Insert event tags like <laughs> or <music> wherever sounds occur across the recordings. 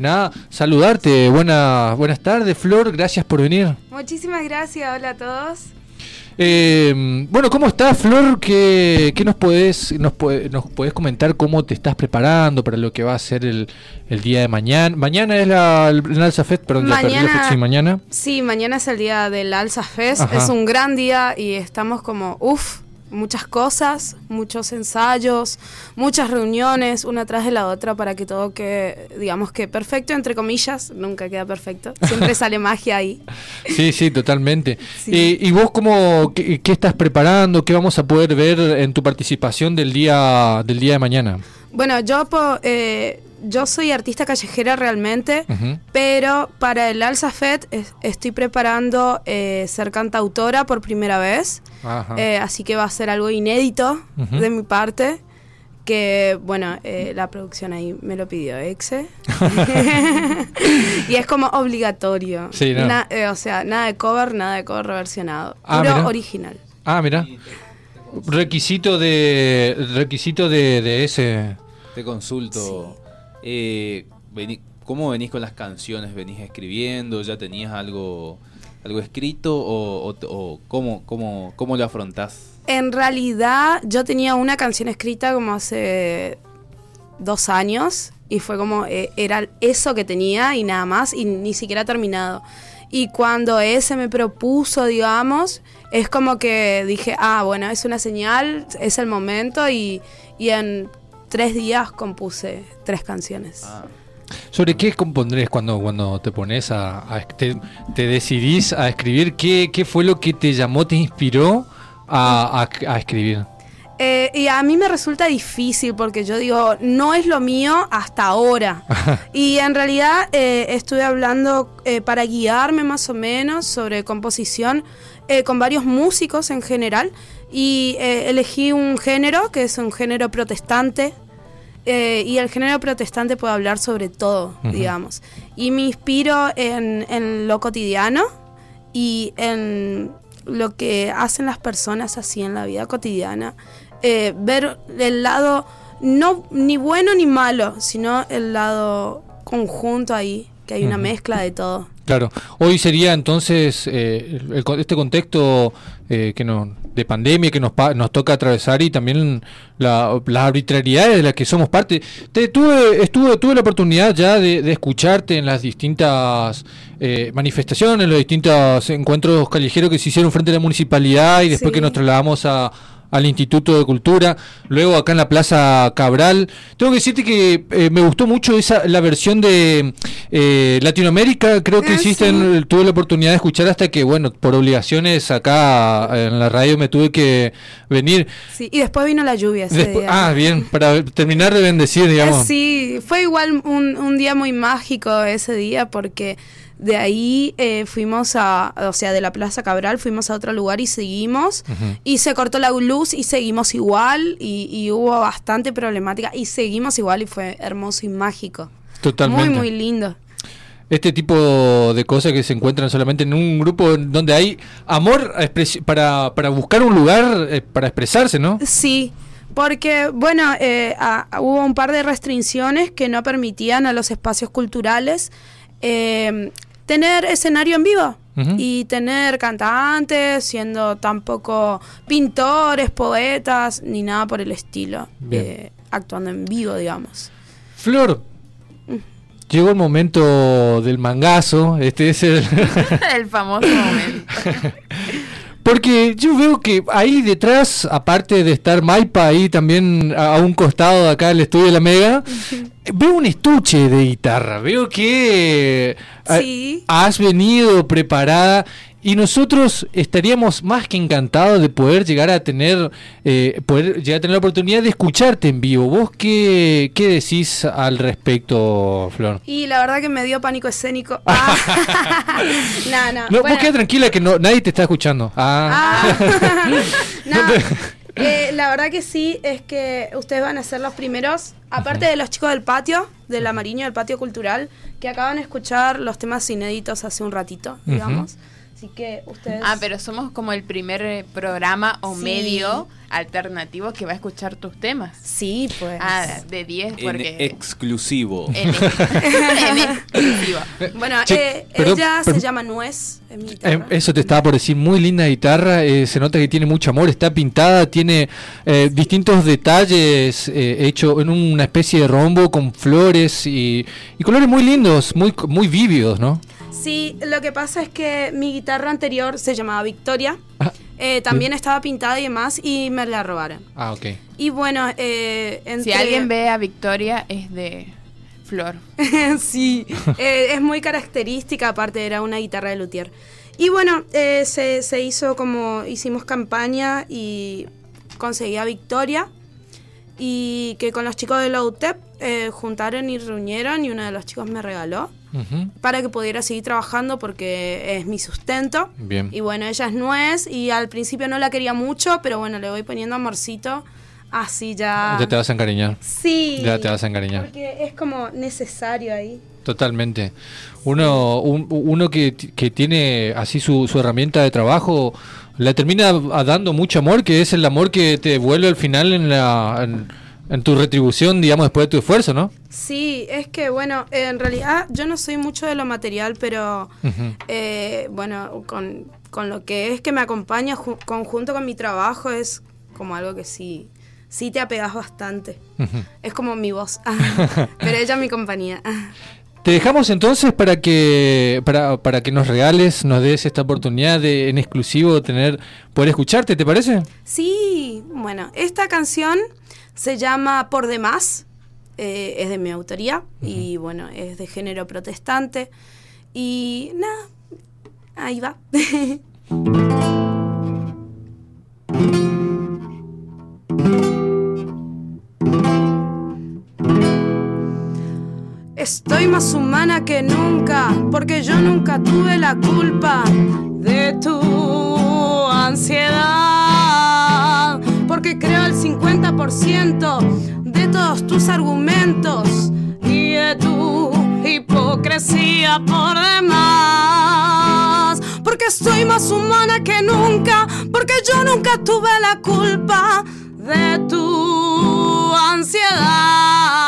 nada, saludarte. Buena, buenas tardes, Flor. Gracias por venir. Muchísimas gracias. Hola a todos. Eh, bueno, ¿cómo estás, Flor? ¿Qué, qué nos puedes nos, puede, nos puedes comentar cómo te estás preparando para lo que va a ser el, el día de mañana? Mañana es la, el Alza Fest, perdón, mañana, ya perdí la sí, mañana. Sí, mañana es el día del Alza Fest. Ajá. Es un gran día y estamos como, uff, muchas cosas, muchos ensayos, muchas reuniones, una tras de la otra para que todo quede, digamos que perfecto, entre comillas, nunca queda perfecto, siempre <laughs> sale magia ahí. Sí, sí, totalmente. Sí. Eh, ¿Y vos cómo, qué, qué, estás preparando? ¿Qué vamos a poder ver en tu participación del día, del día de mañana? Bueno, yo eh, yo soy artista callejera realmente, uh -huh. pero para el Alza Fed es, estoy preparando eh, ser cantautora por primera vez. Eh, así que va a ser algo inédito uh -huh. de mi parte. Que bueno, eh, la producción ahí me lo pidió Exe. <laughs> <laughs> y es como obligatorio. Sí, no. Na, o sea, nada de cover, nada de cover reversionado. Ah, puro mira. original. Ah, mira. Requisito de requisito de, de ese. Te consulto. Sí. Eh, ¿Cómo venís con las canciones? ¿Venís escribiendo? ¿Ya tenías algo, algo escrito? ¿O, cómo, cómo, cómo lo afrontás? En realidad yo tenía una canción escrita como hace dos años y fue como, eh, era eso que tenía y nada más y ni siquiera terminado. Y cuando ese me propuso, digamos, es como que dije, ah, bueno, es una señal, es el momento y en tres días compuse tres canciones. Ah. ¿Sobre qué compondrés cuando, cuando te pones a, a te, te, decidís a escribir? ¿Qué, ¿Qué fue lo que te llamó, te inspiró a, a, a escribir? Eh, y a mí me resulta difícil porque yo digo, no es lo mío hasta ahora. <laughs> y en realidad eh, estuve hablando eh, para guiarme más o menos sobre composición eh, con varios músicos en general y eh, elegí un género que es un género protestante. Eh, y el género protestante puede hablar sobre todo, uh -huh. digamos. Y me inspiro en, en, lo cotidiano y en lo que hacen las personas así en la vida cotidiana. Eh, ver el lado, no ni bueno ni malo, sino el lado conjunto ahí, que hay una uh -huh. mezcla de todo. Claro, hoy sería entonces eh, el, este contexto eh, que no, de pandemia que nos, nos toca atravesar y también la, las arbitrariedades de las que somos parte. Te, tuve, estuve, tuve la oportunidad ya de, de escucharte en las distintas eh, manifestaciones, en los distintos encuentros callejeros que se hicieron frente a la municipalidad y después sí. que nos trasladamos a al Instituto de Cultura, luego acá en la Plaza Cabral. Tengo que decirte que eh, me gustó mucho esa la versión de eh, Latinoamérica, creo que ah, hiciste, sí. tuve la oportunidad de escuchar hasta que, bueno, por obligaciones acá en la radio me tuve que venir. Sí, y después vino la lluvia. Ese después, día. Ah, bien, para terminar de bendecir, digamos. Sí, fue igual un, un día muy mágico ese día porque de ahí eh, fuimos a, o sea, de la Plaza Cabral fuimos a otro lugar y seguimos. Uh -huh. Y se cortó la luz y seguimos igual. Y, y, hubo bastante problemática. Y seguimos igual y fue hermoso y mágico. Totalmente. Muy, muy lindo. Este tipo de cosas que se encuentran solamente en un grupo donde hay amor para, para buscar un lugar eh, para expresarse, ¿no? Sí. Porque, bueno, eh, a, hubo un par de restricciones que no permitían a los espacios culturales eh, tener escenario en vivo. Uh -huh. Y tener cantantes, siendo tampoco pintores, poetas, ni nada por el estilo, eh, actuando en vivo, digamos. Flor, llegó el momento del mangazo, este es el... <laughs> el famoso momento. <laughs> Porque yo veo que ahí detrás, aparte de estar Maipa ahí también a, un costado de acá del estudio de la Mega, veo un estuche de guitarra. Veo que sí. has venido preparada y nosotros estaríamos más que encantados de poder llegar a tener eh, poder llegar a tener la oportunidad de escucharte en vivo. ¿Vos qué, qué decís al respecto, Flor? Y la verdad que me dio pánico escénico. <laughs> Ah. <laughs> no, no. no bueno. Vos quedá tranquila que no, nadie te está escuchando. Ah. ah. <laughs> no. Eh, la verdad que sí, es que ustedes van a ser los primeros, aparte de los chicos del patio, de la Mariño, del patio cultural, que acaban de escuchar los temas inéditos hace un ratito, digamos. Uh -huh Así que ustedes... Ah, pero somos como el primer eh, programa o Sí. medio alternativo que va a escuchar tus temas. Sí, pues. Ah, de 10 En porque... exclusivo. <laughs> en, <laughs> en exclusivo. Bueno, Che, eh, perdón, ella se llama Nuez, mi Eh, eso te estaba por decir, muy linda guitarra, eh, se nota que tiene mucho amor, está pintada, tiene eh, distintos detalles eh, hecho en una especie de rombo con flores y, y colores muy lindos, muy, muy vívidos, ¿no? Sí, lo que pasa es que mi guitarra anterior se llamaba Victoria. Ah, eh, también estaba pintada y demás y me la robaron. ah, ok. Y bueno, eh, Si alguien ve a Victoria es de Flor. <laughs> sí, eh, es muy característica, aparte era una guitarra de luthier. Y bueno, eh, se, se hizo como, hicimos campaña y conseguí a Victoria y que con los chicos de la UTEP eh, juntaron y reunieron y uno de los chicos me regaló Para que pudiera seguir trabajando porque es mi sustento. Bien. Y bueno, ella es nuez y al principio no la quería mucho, pero bueno, le voy poniendo amorcito, así ya... Ya te vas a encariñar, Sí. ya te vas a encariñar. Porque es como necesario ahí. Totalmente. Uno, un- uno que, que tiene así su, su herramienta de trabajo, le termina dando mucho amor, que es el amor que te devuelve al final en, la, en, en tu retribución, digamos, después de tu esfuerzo, ¿no? Sí, es que bueno, en realidad yo no soy mucho de lo material, pero eh, bueno, con, con lo que es que me acompaña ju- conjunto con mi trabajo es como algo que sí, sí te apegas bastante. Es como mi voz, <laughs> <laughs> pero ella es mi compañía. <laughs> Te dejamos entonces para que para, para que nos regales, nos des esta oportunidad de en exclusivo tener poder escucharte, ¿te parece? Sí, bueno, esta canción se llama Por demás, eh, es de mi autoría y bueno, es de género protestante y nada, ahí va. <laughs> Estoy más humana que nunca, porque yo nunca tuve la culpa de tu ansiedad. Porque creo el 50% de todos tus argumentos y de tu hipocresía por demás. Porque estoy más humana que nunca, porque yo nunca tuve la culpa de tu ansiedad.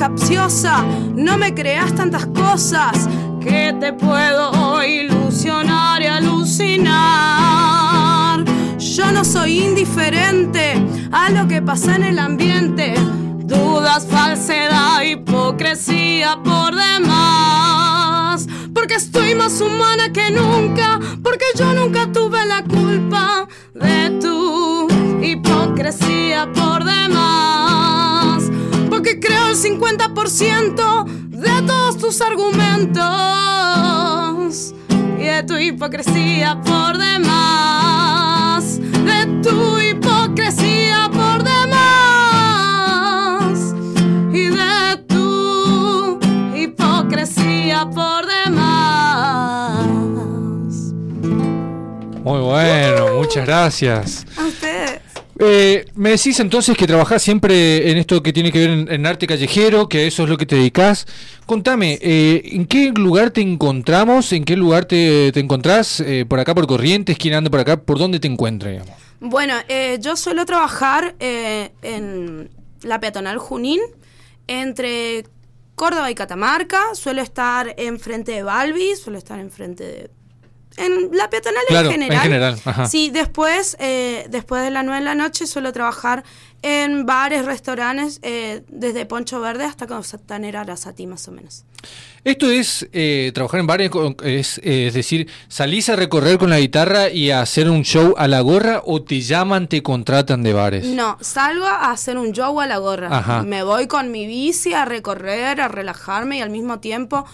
Capciosa, no me creas tantas cosas que te puedo ilusionar y alucinar. Yo no soy indiferente a lo que pasa en el ambiente. Dudas, falsedad, hipocresía por demás. Porque estoy más humana que nunca, porque yo nunca tuve la culpa de tu el 50% de todos tus argumentos y de tu hipocresía por demás. De tu hipocresía por demás. Y de tu hipocresía por demás. Muy bueno, muchas gracias. Eh, me decís entonces que trabajás siempre en esto que tiene que ver en, arte callejero, que a eso es lo que te dedicás. Contame, eh, ¿en qué lugar te encontramos? ¿En qué lugar te, te encontrás? Eh, ¿Por acá por Corrientes? ¿Quién anda por acá? ¿Por dónde te encuentras? digamos? Bueno, eh, yo suelo trabajar eh, en la peatonal Junín, entre Córdoba y Catamarca. Suelo estar enfrente de Balbi, suelo estar enfrente de en la peatonal Claro, en en general. general, ajá. Sí, después, eh, después de las 9 de la noche suelo trabajar en bares, restaurantes, eh, desde Poncho Verde hasta Costanera Arasati, más o menos. Esto es eh, trabajar en bares, es, es decir, salís a recorrer con la guitarra y a hacer un show a la gorra o te llaman, te contratan de bares. No, salgo a hacer un show a la gorra. Ajá. Me voy con mi bici a recorrer, a relajarme y al mismo tiempo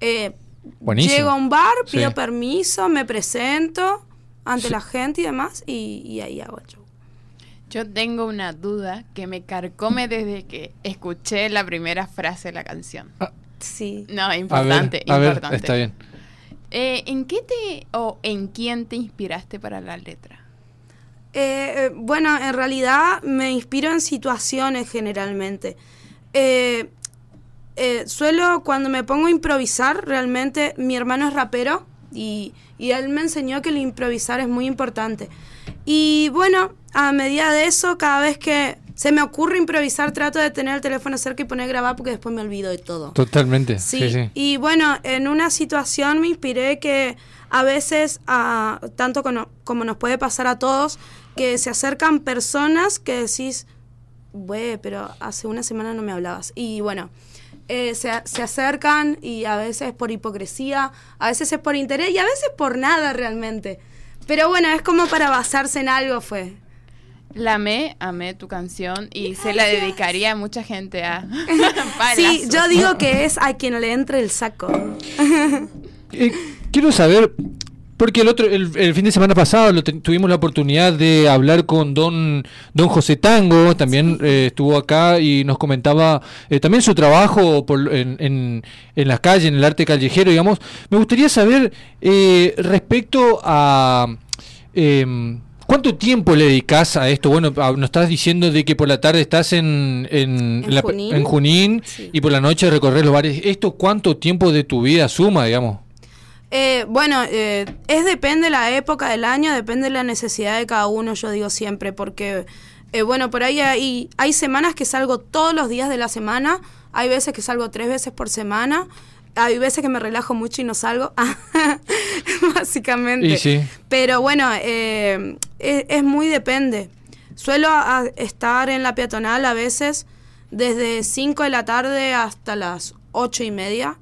eh, Buenísimo. llego a un bar, pido Sí. permiso, me presento ante la gente y demás y, y ahí hago el show. Yo tengo una duda que me carcome desde que escuché la primera frase de la canción. Sí. No, A ver, importante, ver, importante. está bien. Eh, ¿En qué te o en quién te inspiraste para la letra? Eh, eh, bueno, en realidad me inspiro en situaciones generalmente. Eh, suelo, cuando me pongo a improvisar, realmente mi hermano es rapero y, y él me enseñó que el improvisar es muy importante. Y bueno, a medida de eso, cada vez que se me ocurre improvisar, trato de tener el teléfono cerca y poner grabar porque después me olvido de todo. Totalmente. Sí, Sí, sí. y bueno, en una situación me inspiré que a veces, ah, tanto como, como nos puede pasar a todos, que se acercan personas que decís, güey, pero hace una semana no me hablabas. Y bueno, eh, se, se acercan y a veces por hipocresía, a veces es por interés y a veces por nada realmente. Pero bueno, es como para basarse en algo fue. La amé, amé tu canción y se la dedicaría a mucha gente <laughs> a Sí, Palazo. yo digo que es a quien le entre el saco. Eh, quiero saber, porque el otro, el, el fin de semana pasado lo tuvimos la oportunidad de hablar con don, don José Tango, también eh, estuvo acá y nos comentaba eh, también su trabajo por- en, en, en las calles, en el arte callejero, digamos. Me gustaría saber eh, respecto a... em, ¿Cuánto tiempo le dedicas a esto? Bueno, nos estás diciendo de que por la tarde estás en, en, En la- Junín. en Junín Sí. y por la noche recorrer los bares. ¿Esto cuánto tiempo de tu vida suma, digamos? Eh, bueno, eh, es depende la época del año, depende de la necesidad de cada uno, yo digo siempre, porque, eh, bueno, por ahí hay, hay semanas que salgo todos los días de la semana, hay veces que salgo tres veces por semana, hay veces que me relajo mucho y no salgo, <laughs> básicamente. Y sí. Pero bueno, eh, es, es muy depende. Suelo a- estar en la peatonal a veces desde 5 de la tarde hasta las 8 y media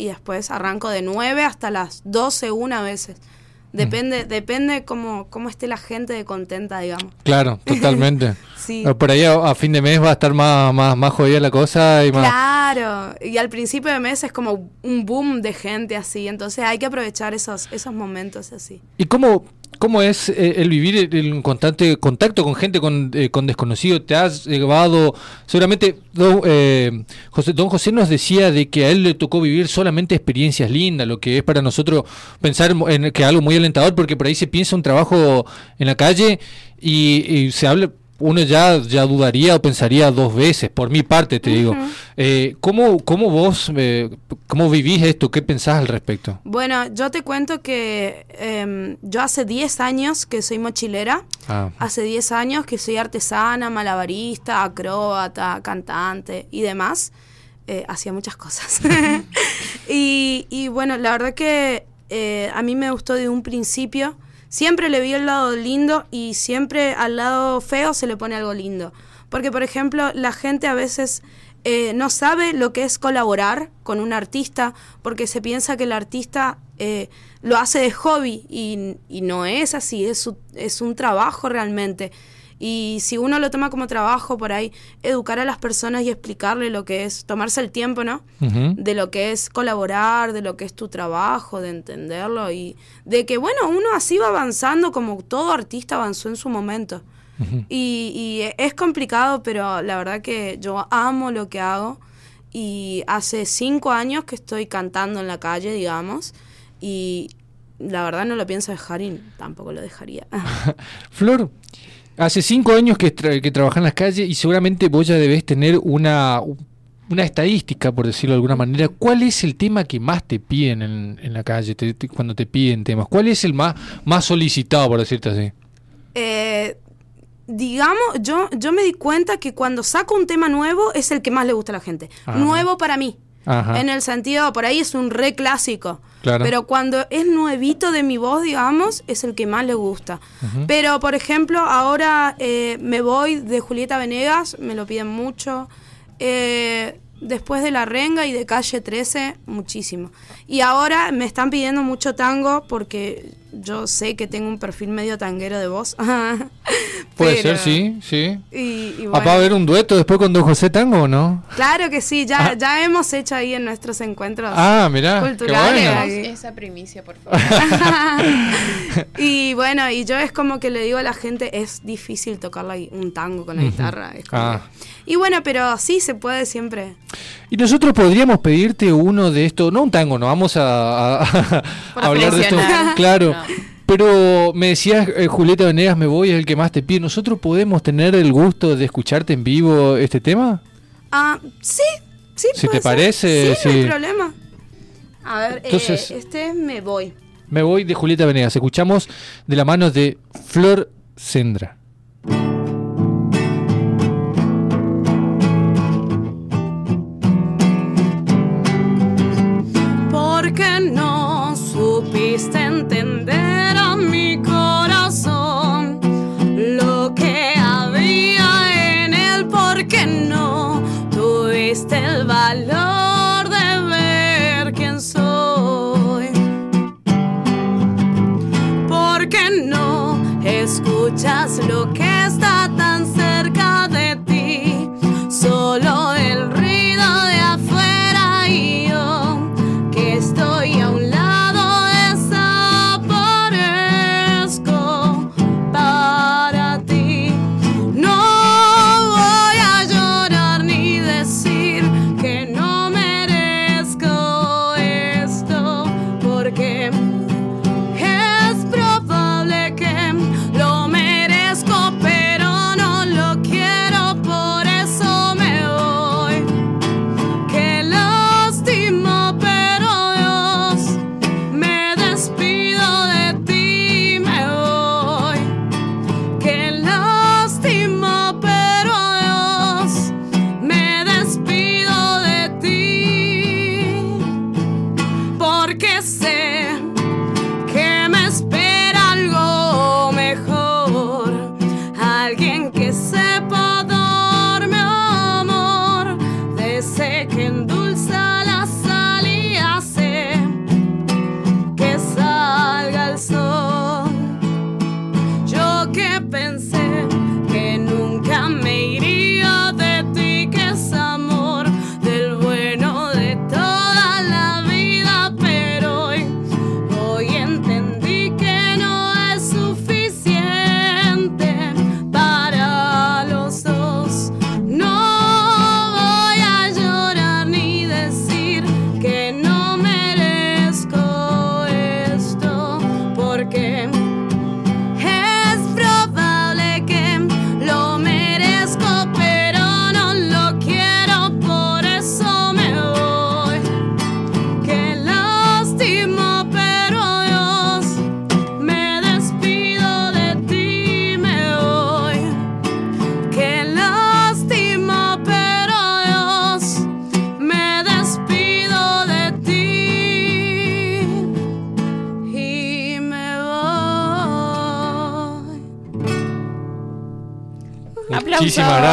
y después arranco de 9 hasta las 12, una veces. Depende, depende cómo, cómo esté la gente de contenta, digamos. Claro, <laughs> totalmente. Sí. Por ahí a, a fin de mes va a estar más, más, más jodida la cosa y más... Claro, y al principio de mes es como un boom de gente así, entonces hay que aprovechar esos, esos momentos así. ¿Y cómo, cómo es eh, el vivir en constante contacto con gente, con, eh, con desconocido? ¿Te has llevado, seguramente, don, eh, José, don José nos decía de que a él le tocó vivir solamente experiencias lindas, lo que es para nosotros pensar en que algo muy alentador, porque por ahí se piensa un trabajo en la calle y, y se habla... Uno ya, ya dudaría o pensaría dos veces, por mi parte te digo. Eh, ¿cómo, ¿Cómo vos, eh, cómo vivís esto? ¿Qué pensás al respecto? Bueno, yo te cuento que em, yo hace 10 años que soy mochilera, Ah. hace 10 años que soy artesana, malabarista, acróbata, cantante y demás. Eh, hacía muchas cosas. <laughs> <laughs> y, y bueno, la verdad que eh, a mí me gustó de un principio. Siempre le vi el lado lindo y siempre al lado feo se le pone algo lindo. Porque, por ejemplo, la gente a veces eh, no sabe lo que es colaborar con un artista porque se piensa que el artista eh, lo hace de hobby y, y no es así, es, su- es un trabajo realmente. Y si uno lo toma como trabajo por ahí, educar a las personas y explicarle lo que es, tomarse el tiempo, ¿no? De lo que es colaborar, de lo que es tu trabajo, de entenderlo y de que, bueno, uno así va avanzando como todo artista avanzó en su momento. y, y es complicado, pero la verdad que yo amo lo que hago y hace cinco años que estoy cantando en la calle, digamos, y la verdad no lo pienso dejar y tampoco lo dejaría. <laughs> Flor, hace cinco años que, tra- que trabajas en las calles y seguramente vos ya debés tener una, una estadística, por decirlo de alguna manera. ¿Cuál es el tema que más te piden en, en la calle te- te- cuando te piden temas? ¿Cuál es el más, más solicitado, por decirte así? Eh, digamos, yo, yo me di cuenta que cuando saco un tema nuevo es el que más le gusta a la gente. Ah. Nuevo para mí. Ajá. En el sentido, por ahí es un re clásico. Claro. Pero cuando es nuevito de mi voz, digamos, es el que más le gusta. Pero, por ejemplo, ahora eh, me voy de Julieta Venegas, me lo piden mucho. Eh, después de La Renga y de Calle 13, muchísimo. Y ahora me están pidiendo mucho tango porque yo sé que tengo un perfil medio tanguero de voz. <laughs> Puede Pero- ser, sí, sí. Y, y Ah, ¿Va a haber un dueto después con Don José Tango o no? Claro que sí, ya, ya hemos hecho ahí en nuestros encuentros. Ah, mirá, qué Culturales, bueno. esa primicia, por favor. <laughs> y bueno, y yo es como que le digo a la gente, es difícil tocar la gui- un tango con la guitarra. es como Ah. que- Y bueno, pero sí se puede siempre. Y nosotros podríamos pedirte uno de estos, no un tango, no vamos a, a- <laughs> a Por hablar de esto. Claro. No. Pero me decías, eh, Julieta Venegas, me voy, es el que más te pide. ¿Nosotros podemos tener el gusto de escucharte en vivo este tema? Ah, sí, sí. Si puede te ser. parece, Sí, no hay problema. A ver, eh, Entonces- este es me voy. Me voy de Julieta Venegas. Escuchamos de la mano de Flor Sendra.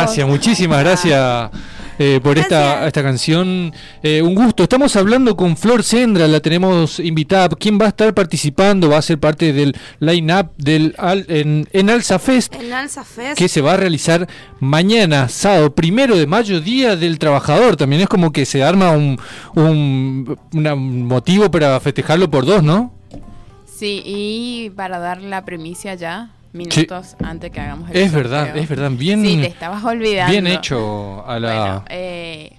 Gracias, muchísimas gracias eh, por esta, esta canción. Eh, un gusto. Estamos hablando con Flor Sendra, la tenemos invitada. ¿Quién va a estar participando? Va a ser parte del line-up del Al- en, en Alza Fest. En Alza Fest. que se va a realizar mañana, sábado, primero de mayo, Día del Trabajador. También es como que se arma un, un, una- un motivo para festejarlo por dos, ¿no? Sí, y para dar la primicia ya, minutos antes que hagamos el Es verdad, sorteo. es verdad, bien, Sí, te estabas olvidando. bien hecho a la... Bueno, eh,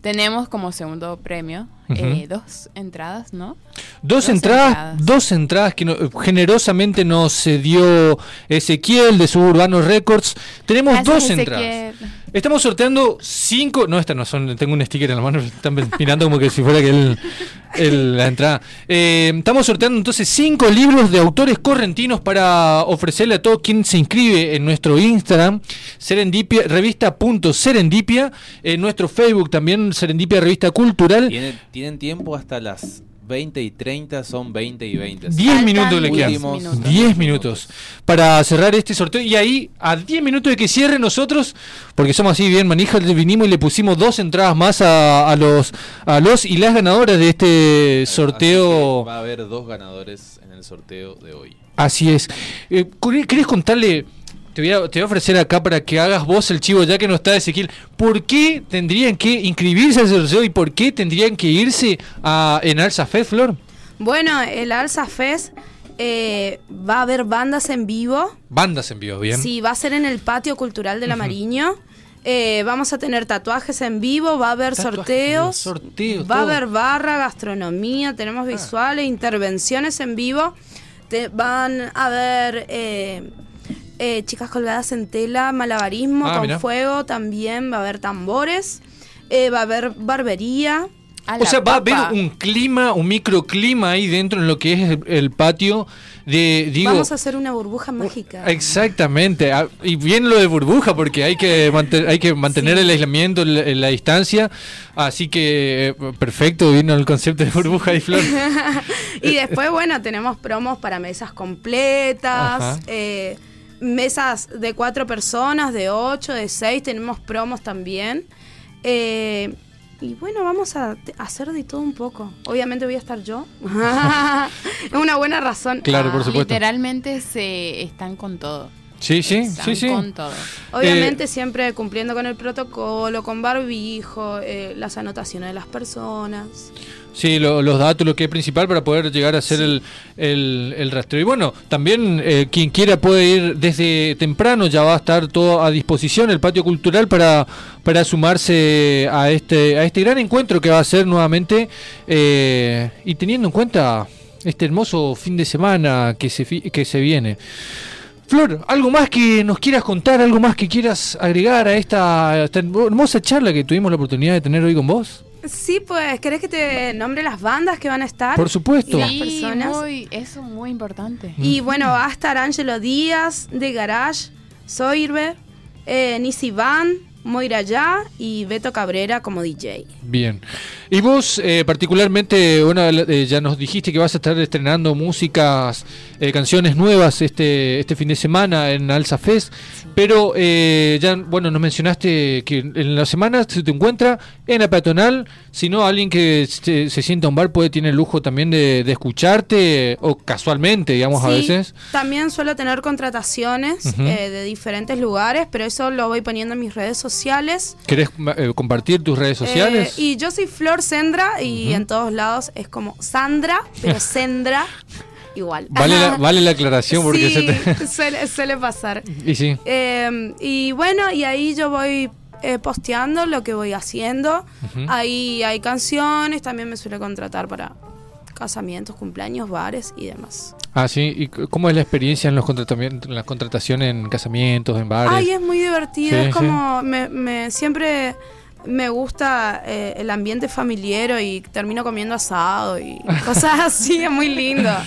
tenemos como segundo premio eh, dos entradas, ¿no? Dos, Dos entradas, entradas. dos entradas que no- generosamente nos cedió Ezequiel de Suburbano Records. Tenemos Gracias, dos Ezequiel. entradas. Estamos sorteando cinco. No, estas no son. Tengo un sticker en la mano. Están mirando como que si fuera que el, el- la entrada. Eh, estamos sorteando entonces cinco libros de autores correntinos para ofrecerle a todo quien se inscribe en nuestro Instagram, Serendipia, revista.serendipia, en nuestro Facebook también, Serendipia Revista Cultural. Tienen, tienen tiempo hasta las 20 y 30, son 20 y 20. 10 Faltan minutos le quedan. 10 minutos. 10 minutos para cerrar este sorteo. Y ahí, a 10 minutos de que cierre nosotros, porque somos así bien manijas, le vinimos y le pusimos dos entradas más a, a los a los y las ganadoras de este sorteo. va a haber dos ganadores en el sorteo de hoy. Así es. Eh, ¿querés- ¿Querés contarle? Te voy, a, te voy a ofrecer acá para que hagas vos el chivo, ya que no está Ezequiel. ¿Por qué tendrían que inscribirse al sorteo y por qué tendrían que irse a, en Alza Fed, Flor? Bueno, el Alza Fest eh, va a haber bandas en vivo. Bandas en vivo, bien. Sí, va a ser en el patio cultural de la Mariño. Eh, vamos a tener tatuajes en vivo, va a haber Tatuajes, sorteos, sorteos, va a todo. Ah. haber barra, gastronomía, tenemos visuales, intervenciones en vivo. Te- van a haber eh, eh, chicas colgadas en tela, malabarismo Ah, con mirá. fuego también, va a haber tambores, eh, va a haber barbería. A O sea, va a haber un clima, un microclima ahí dentro en lo que es el, el patio de, digo... Vamos a hacer una burbuja mágica. Exactamente, ah, y bien lo de burbuja porque hay que mantener, hay que mantener Sí. el aislamiento, la, la distancia, así que eh, perfecto, vino el concepto de burbuja y flor. <laughs> y después, bueno, tenemos promos para mesas completas, Ajá. eh, mesas de cuatro personas, de ocho, de seis, tenemos promos también. Eh, y bueno, vamos a hacer de todo un poco. Obviamente voy a estar yo. <laughs> <laughs> es una buena razón. Claro, por supuesto. Literalmente se están con todo. Sí, sí, Están sí, sí. con todo. Obviamente siempre cumpliendo con el protocolo, con barbijo, eh, las anotaciones de las personas. Sí, lo- los datos, lo que es principal para poder llegar a hacer el, el, el rastreo. Y bueno, también eh, quien quiera puede ir desde temprano, ya va a estar todo a disposición el patio cultural para, para sumarse a este, a este gran encuentro que va a ser nuevamente. eh, y teniendo en cuenta este hermoso fin de semana que se, que se viene. Flor, ¿algo más que nos quieras contar? ¿Algo más que quieras agregar a esta, a esta hermosa charla que tuvimos la oportunidad de tener hoy con vos? Sí, pues, ¿querés que te nombre las bandas que van a estar? Por supuesto. Y las Sí, personas. muy, eso es muy importante. Y bueno, va a estar Ángelo Díaz de Garage, Soirbe, eh, Nisi Van, Moira Ya y Beto Cabrera como DJ. Bien. Y vos, eh, particularmente, bueno, eh, ya nos dijiste que vas a estar estrenando músicas, eh, canciones nuevas este, este fin de semana en Alza Fest, pero eh, ya, bueno, nos mencionaste que en la semana se te encuentra en la peatonal, si no, alguien que se, se sienta a un bar puede tener el lujo también de, de escucharte, o casualmente, digamos, a Sí, veces. También suelo tener contrataciones eh, de diferentes lugares, pero eso lo voy poniendo en mis redes sociales. ¿Querés compartir tus redes sociales? Y yo soy Flor Sendra y en todos lados es como Sandra, pero <laughs> Sendra igual. Vale la, <laughs> vale la aclaración porque sí, se te... <laughs> suele, suele pasar. y sí. Eh, y bueno, y ahí yo voy eh, posteando lo que voy haciendo. Ahí hay canciones, también me suele contratar para casamientos, cumpleaños, bares y demás. Ah, sí. ¿Y cómo es la experiencia en los contratamientos, en las contrataciones en casamientos, en bares? Ay, es muy divertido, Sí, es como me, me- siempre me gusta eh, el ambiente familiar y termino comiendo asado y <laughs> cosas así, es muy lindo. <laughs>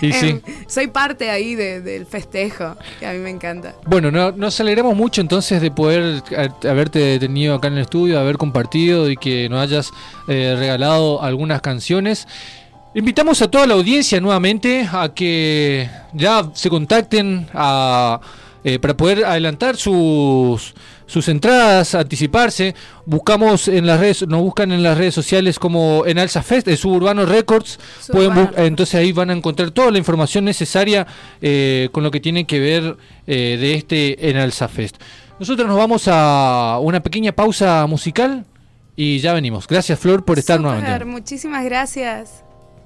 Y sí. Em, soy parte ahí de- del festejo, que a mí me encanta. Bueno, no- nos alegramos mucho entonces de poder haberte tenido acá en el estudio, haber compartido y que nos hayas eh, regalado algunas canciones. Invitamos a toda la audiencia nuevamente a que ya se contacten a, eh, para poder adelantar sus, sus entradas, anticiparse. Buscamos en las redes, nos buscan en las redes sociales como en Alza Fest, en Suburbano Records. Pueden Suburbano bu- Records. entonces ahí van a encontrar toda la información necesaria eh, con lo que tiene que ver eh, de este en Alza Fest. Nosotros nos vamos a una pequeña pausa musical y ya venimos. Gracias Flor por estar nuevamente. Muchísimas gracias.